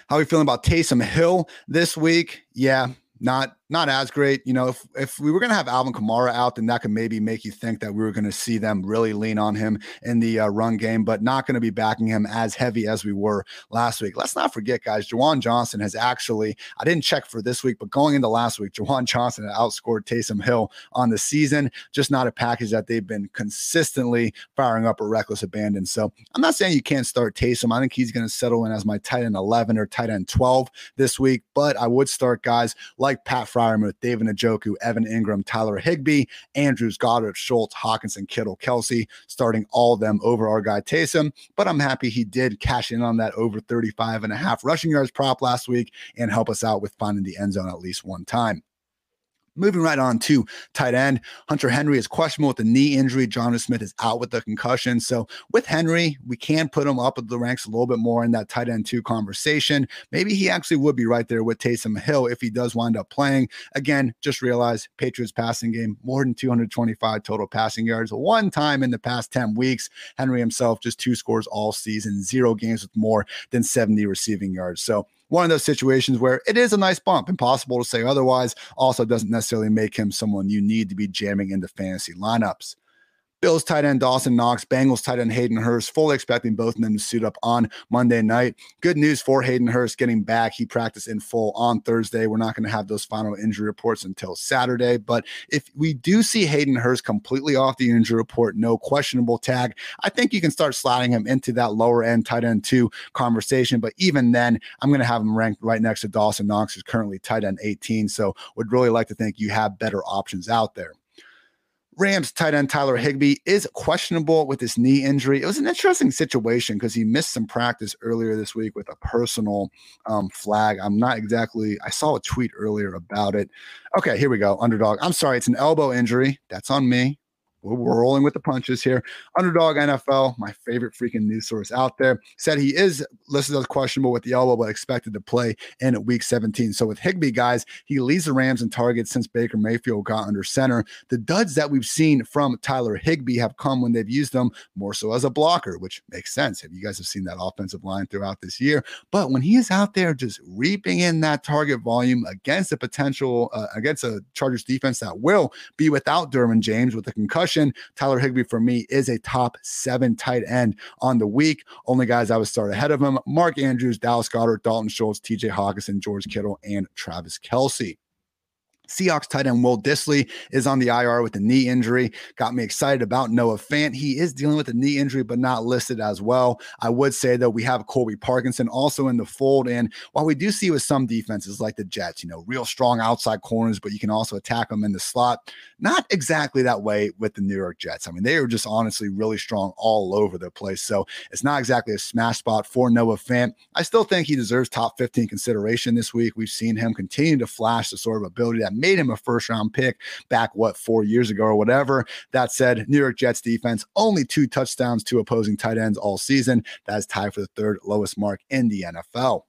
How are we feeling about Taysom Hill this week? Yeah, not not as great. You know, if, if we were going to have Alvin Kamara out, then that could maybe make you think that we were going to see them really lean on him in the uh, run game, but not going to be backing him as heavy as we were last week. Let's not forget, guys, Juwan Johnson has actually, I didn't check for this week, but going into last week, Juwan Johnson outscored Taysom Hill on the season, just not a package that they've been consistently firing up a reckless abandon. So I'm not saying you can't start Taysom. I think he's going to settle in as my tight end 11 or tight end 12 this week, but I would start guys like Pat Freiermuth David Njoku, Evan Engram, Tyler Higbee, Andrews, Goedert, Schultz, Hockenson, Kittle, Kelce, starting all of them over our guy Taysom. But I'm happy he did cash in on that over 35 and a half rushing yards prop last week and help us out with finding the end zone at least one time. Moving right on to tight end, Hunter Henry is questionable with the knee injury. Jonnu Smith is out with the concussion. So with Henry, we can put him up at the ranks a little bit more in that tight end two conversation. Maybe he actually would be right there with Taysom Hill if he does wind up playing. Again, just realize Patriots passing game, more than 225 total passing yards. One time in the past 10 weeks, Henry himself just two scores all season, zero games with more than 70 receiving yards. So one of those situations where it is a nice bump. Impossible to say otherwise. Also, doesn't necessarily make him someone you need to be jamming into fantasy lineups. Bills tight end Dawson Knox, Bengals tight end Hayden Hurst, fully expecting both of them to suit up on Monday night. Good news for Hayden Hurst getting back. He practiced in full on Thursday. We're not going to have those final injury reports until Saturday. But if we do see Hayden Hurst completely off the injury report, no questionable tag, I think you can start sliding him into that lower end tight end two conversation. But even then, I'm going to have him ranked right next to Dawson Knox, who's currently tight end 18. So would really like to think you have better options out there. Rams tight end Tyler Higbee is questionable with his knee injury. It was an interesting situation because he missed some practice earlier this week with a personal um, flag. I'm not exactly, I saw a tweet earlier about it. Okay, here we go. Underdog. I'm sorry, it's an elbow injury. That's on me. We're rolling with the punches here. Underdog NFL, my favorite freaking news source out there, said he is listed as questionable with the elbow, but expected to play in week 17. So with Higbee, guys, he leads the Rams in targets since Baker Mayfield got under center. The duds that we've seen from Tyler Higbee have come when they've used him more so as a blocker, which makes sense if you guys have seen that offensive line throughout this year. But when he is out there just reaping in that target volume against a potential, uh, against a Chargers defense that will be without Derwin James with a concussion Tyler Higbee for me is a top seven tight end on the week. Only guys I would start ahead of him Mark Andrews, Dallas Goedert, Dalton Schultz, TJ Hockenson, George Kittle, and Travis Kelce. Seahawks tight end Will Dissly is on the IR with a knee injury. Got me excited about Noah Fant. He is dealing with a knee injury, but not listed as well. I would say that we have Colby Parkinson also in the fold. And while we do see with some defenses like the Jets, you know, real strong outside corners, but you can also attack them in the slot, not exactly that way with the New York Jets. I mean, they are just honestly really strong all over the place. So it's not exactly a smash spot for Noah Fant. I still think he deserves top 15 consideration this week. We've seen him continue to flash the sort of ability that made him a first round pick back, what, four years ago or whatever. That said, New York Jets defense, only two touchdowns to opposing tight ends all season. That is tied for the third lowest mark in the NFL.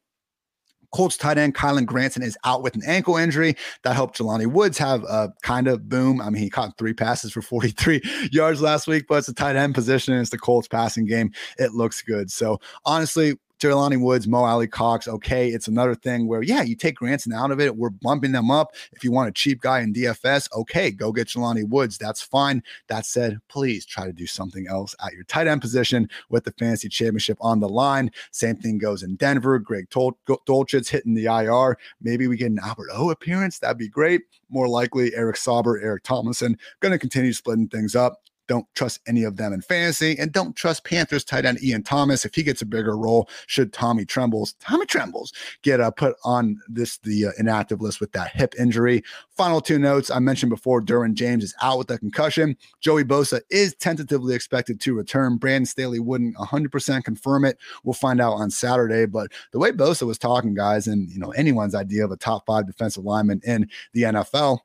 Colts tight end Kylen Granson is out with an ankle injury. That helped Jelani Woods have a kind of boom. I mean, he caught three passes for 43 yards last week, but it's a tight end position and it's the Colts passing game. It looks good. So honestly, Jelani Woods, Mo Alie-Cox, okay. It's another thing where, yeah, you take Granson out of it. We're bumping them up. If you want a cheap guy in DFS, okay, go get Jelani Woods. That's fine. That said, please try to do something else at your tight end position with the fantasy championship on the line. Same thing goes in Denver. Greg Dol- Dulcich hitting the IR. Maybe we get an Albert O appearance. That'd be great. More likely, Eric Saubert, Eric Tomlinson, going to continue splitting things up. Don't trust any of them in fantasy, and don't trust Panthers tight end Ian Thomas if he gets a bigger role. Should Tommy Trembles, Tommy Trembles, get uh, put on this the uh, inactive list with that hip injury? Final two notes I mentioned before: Derwin James is out with a concussion. Joey Bosa is tentatively expected to return. Brandon Staley wouldn't 100% confirm it. We'll find out on Saturday. But the way Bosa was talking, guys, and you know anyone's idea of a top five defensive lineman in the NFL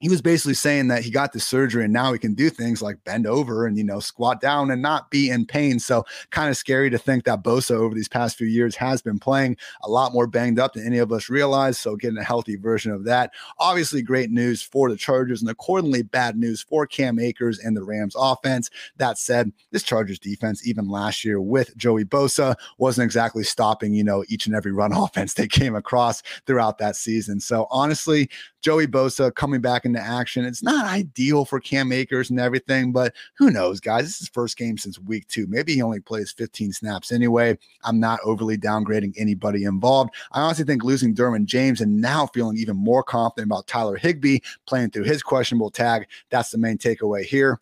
he was basically saying that he got the surgery and now he can do things like bend over and you know squat down and not be in pain. So kind of scary to think that Bosa over these past few years has been playing a lot more banged up than any of us realize. So getting a healthy version of that, obviously great news for the Chargers and accordingly bad news for Cam Akers and the Rams offense. That said, this Chargers defense even last year with Joey Bosa wasn't exactly stopping you know each and every run offense they came across throughout that season. So honestly, Joey Bosa coming back into action. It's not ideal for Cam Akers and everything, but who knows, guys? This is first game since week two. Maybe he only plays 15 snaps anyway. I'm not overly downgrading anybody involved. I honestly think losing Derwin James and now feeling even more confident about Tyler Higbee playing through his questionable tag. That's the main takeaway here.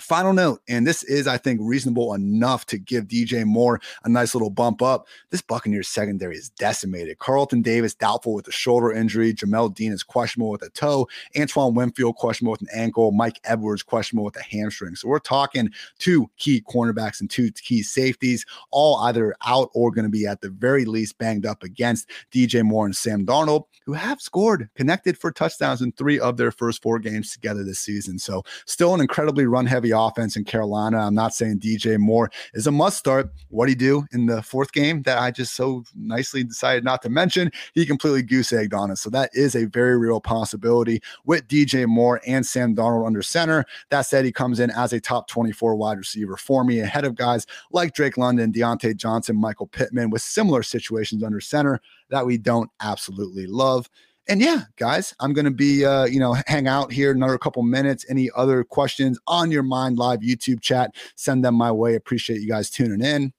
Final note, and this is, I think, reasonable enough to give DJ Moore a nice little bump up. This Buccaneers secondary is decimated. Carlton Davis doubtful with a shoulder injury. Jamel Dean is questionable with a toe. Antoine Winfield questionable with an ankle. Mike Edwards questionable with a hamstring. So we're talking two key cornerbacks and two key safeties, all either out or going to be at the very least banged up against DJ Moore and Sam Darnold, who have scored connected for touchdowns in three of their first four games together this season. So still an incredibly run heavy heavy offense in Carolina. I'm not saying DJ Moore is a must start. What he do in the fourth game that I just so nicely decided not to mention, he completely goose egged on us. So that is a very real possibility with DJ Moore and Sam Darnold under center. That said, he comes in as a top 24 wide receiver for me, ahead of guys like Drake London, Diontae Johnson, Michael Pittman with similar situations under center that we don't absolutely love. And yeah, guys, I'm going to be, uh, you know, hang out here another couple minutes. Any other questions on your mind live YouTube chat, send them my way. Appreciate you guys tuning in.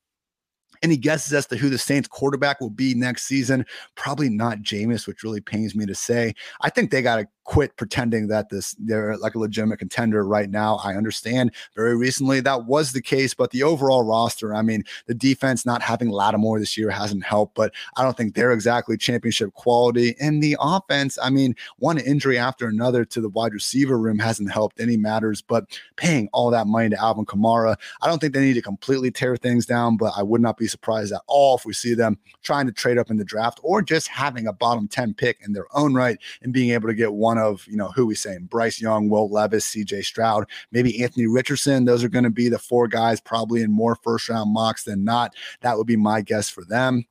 Any guesses as to who the Saints quarterback will be next season? Probably not Jameis, which really pains me to say. I think they got to quit pretending that this they're like a legitimate contender right now. I understand very recently that was the case, but the overall roster, I mean, the defense not having Lattimore this year hasn't helped, but I don't think they're exactly championship quality. And the offense, I mean, one injury after another to the wide receiver room hasn't helped any matters, but paying all that money to Alvin Kamara, I don't think they need to completely tear things down, but I would not be surprised at all if we see them trying to trade up in the draft or just having a bottom 10 pick in their own right and being able to get one one of, you know, who we saying Bryce Young, Will Levis, CJ Stroud, maybe Anthony Richardson. Those are going to be the four guys probably in more first round mocks than not. That would be my guess for them.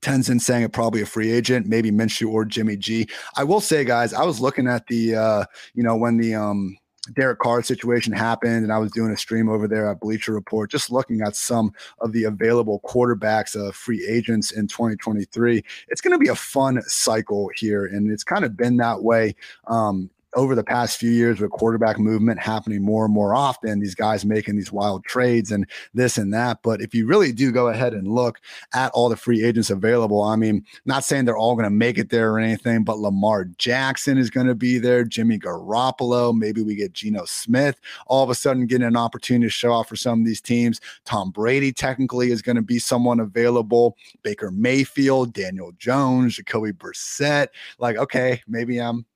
Tenzin saying it probably a free agent, maybe Minshew or Jimmy G. I will say, guys, I was looking at the, uh, you know, when the um Derek Carr situation happened, and I was doing a stream over there at Bleacher Report, just looking at some of the available quarterbacks, uh, free agents in 2023. It's going to be a fun cycle here, and it's kind of been that way. Um, over the past few years with quarterback movement happening more and more often, these guys making these wild trades and this and that. But if you really do go ahead and look at all the free agents available, I mean, not saying they're all going to make it there or anything, but Lamar Jackson is going to be there, Jimmy Garoppolo, maybe we get Geno Smith all of a sudden getting an opportunity to show off for some of these teams. Tom Brady technically is going to be someone available. Baker Mayfield, Daniel Jones, Jacoby Brissett. Like, okay, maybe I'm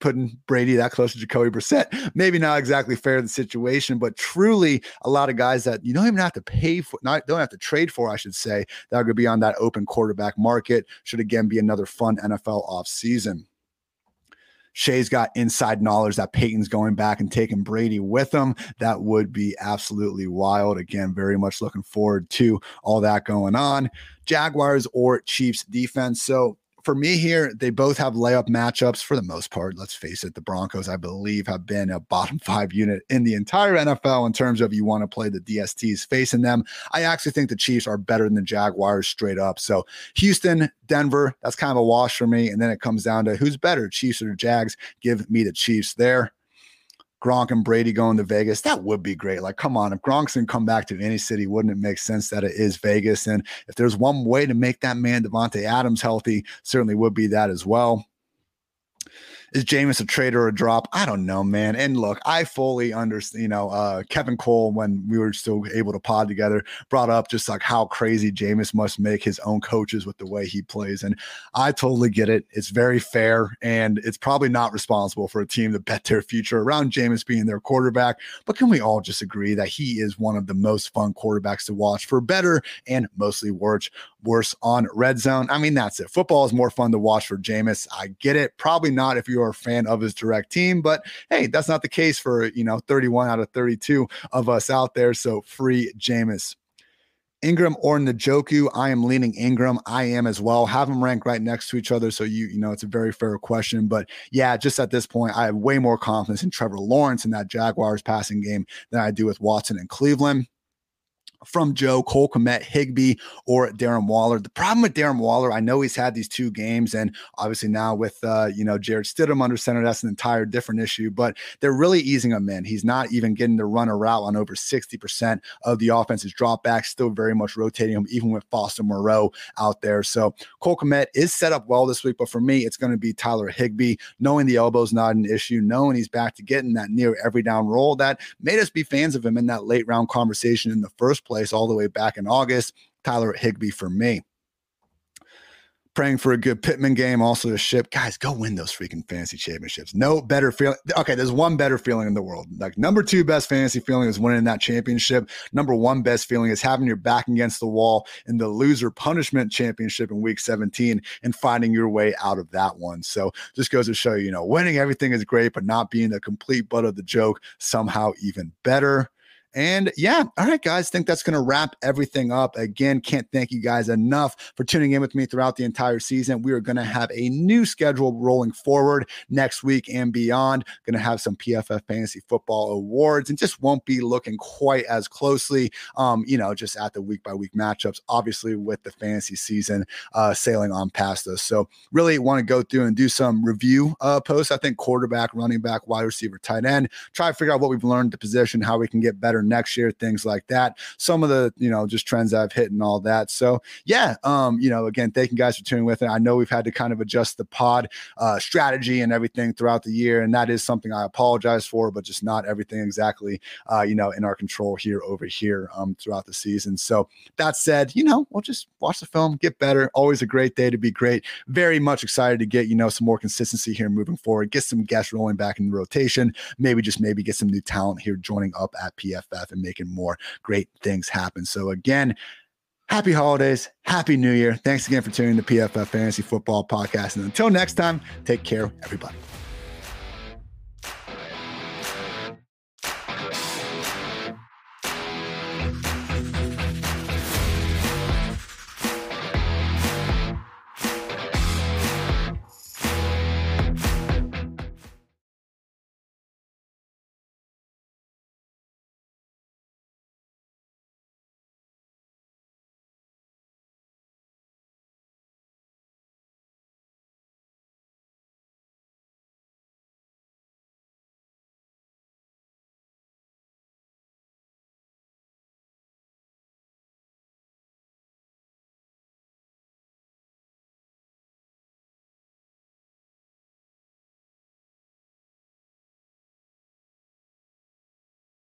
putting Brady that close to Jacoby Brissett. Maybe not exactly fair to the situation, but truly a lot of guys that you don't even have to pay for, not don't have to trade for, I should say, that are going to be on that open quarterback market. Should again be another fun NFL offseason. Shay's got inside knowledge that Peyton's going back and taking Brady with him. That would be absolutely wild. Again, very much looking forward to all that going on. Jaguars or Chiefs defense. So for me here, they both have layup matchups for the most part. Let's face it, the Broncos, I believe, have been a bottom five unit in the entire NFL in terms of you want to play the DSTs facing them. I actually think the Chiefs are better than the Jaguars straight up. So Houston, Denver, that's kind of a wash for me. And then it comes down to who's better, Chiefs or Jags. Give me the Chiefs there. Gronk and Brady going to Vegas, that would be great. Like, come on, if Gronk's gonna come back to any city, wouldn't it make sense that it is Vegas? And if there's one way to make that man Davante Adams healthy, certainly would be that as well. Is Jameis a trade or a drop? I don't know, man. And look, I fully understand, you know, uh, Kevin Cole, when we were still able to pod together, brought up just like how crazy Jameis must make his own coaches with the way he plays. And I totally get it. It's very fair. And it's probably not responsible for a team to bet their future around Jameis being their quarterback. But can we all just agree that he is one of the most fun quarterbacks to watch for better and mostly worse, worse on red zone? I mean, that's it. Football is more fun to watch for Jameis. I get it. Probably not if a fan of his direct team. But hey, that's not the case for, you know, 31 out of 32 of us out there. So free Jameis. Engram or Njoku, I am leaning Engram. I am as well. Have them ranked right next to each other. So you, you know, it's a very fair question. But yeah, just at this point, I have way more confidence in Trevor Lawrence in that Jaguars passing game than I do with Watson and Cleveland from Joe, Cole Kmet, Higbee, or Darren Waller. The problem with Darren Waller, I know he's had these two games, and obviously now with uh, you know Jarrett Stidham under center, that's an entire different issue. But they're really easing him in. He's not even getting to run a route on over 60% of the offense's dropbacks, still very much rotating him, even with Foster Moreau out there. So Cole Kmet is set up well this week, but for me, it's going to be Tyler Higbee, knowing the elbow's not an issue, knowing he's back to getting that near every down role that made us be fans of him in that late round conversation in the first place all the way back in August. Tyler Higbee for me. Praying for a good Pittman game, also to ship. Guys, go win those freaking fantasy championships. No better feeling. Okay, there's one better feeling in the world. Like number two best fantasy feeling is winning that championship. Number one best feeling is having your back against the wall in the loser punishment championship in week 17 and finding your way out of that one. So just goes to show you, you know, winning everything is great, but not being the complete butt of the joke somehow even better. And yeah, all right, guys, think that's going to wrap everything up. Again, can't thank you guys enough for tuning in with me throughout the entire season. We are going to have a new schedule rolling forward next week and beyond. Going to have some PFF Fantasy Football Awards and just won't be looking quite as closely, um, you know, just at the week by week matchups, obviously, with the fantasy season uh, sailing on past us. So, really want to go through and do some review uh, posts. I think quarterback, running back, wide receiver, tight end, try to figure out what we've learned the position, how we can get better next year, things like that. Some of the, you know, just trends I've hit and all that. So yeah, um, you know, again, thank you guys for tuning with it. I know we've had to kind of adjust the pod uh, strategy and everything throughout the year, and that is something I apologize for, but just not everything exactly, uh, you know, in our control here over here um, throughout the season. So that said, you know, we'll just watch the film, get better. Always a great day to be great. Very much excited to get you know some more consistency here moving forward. Get some guests rolling back in the rotation. Maybe just maybe get some new talent here joining up at PFF and making more great things happen. So, again, happy holidays, happy new year. Thanks again for tuning in to PFF Fantasy Football Podcast. And until next time, take care, everybody.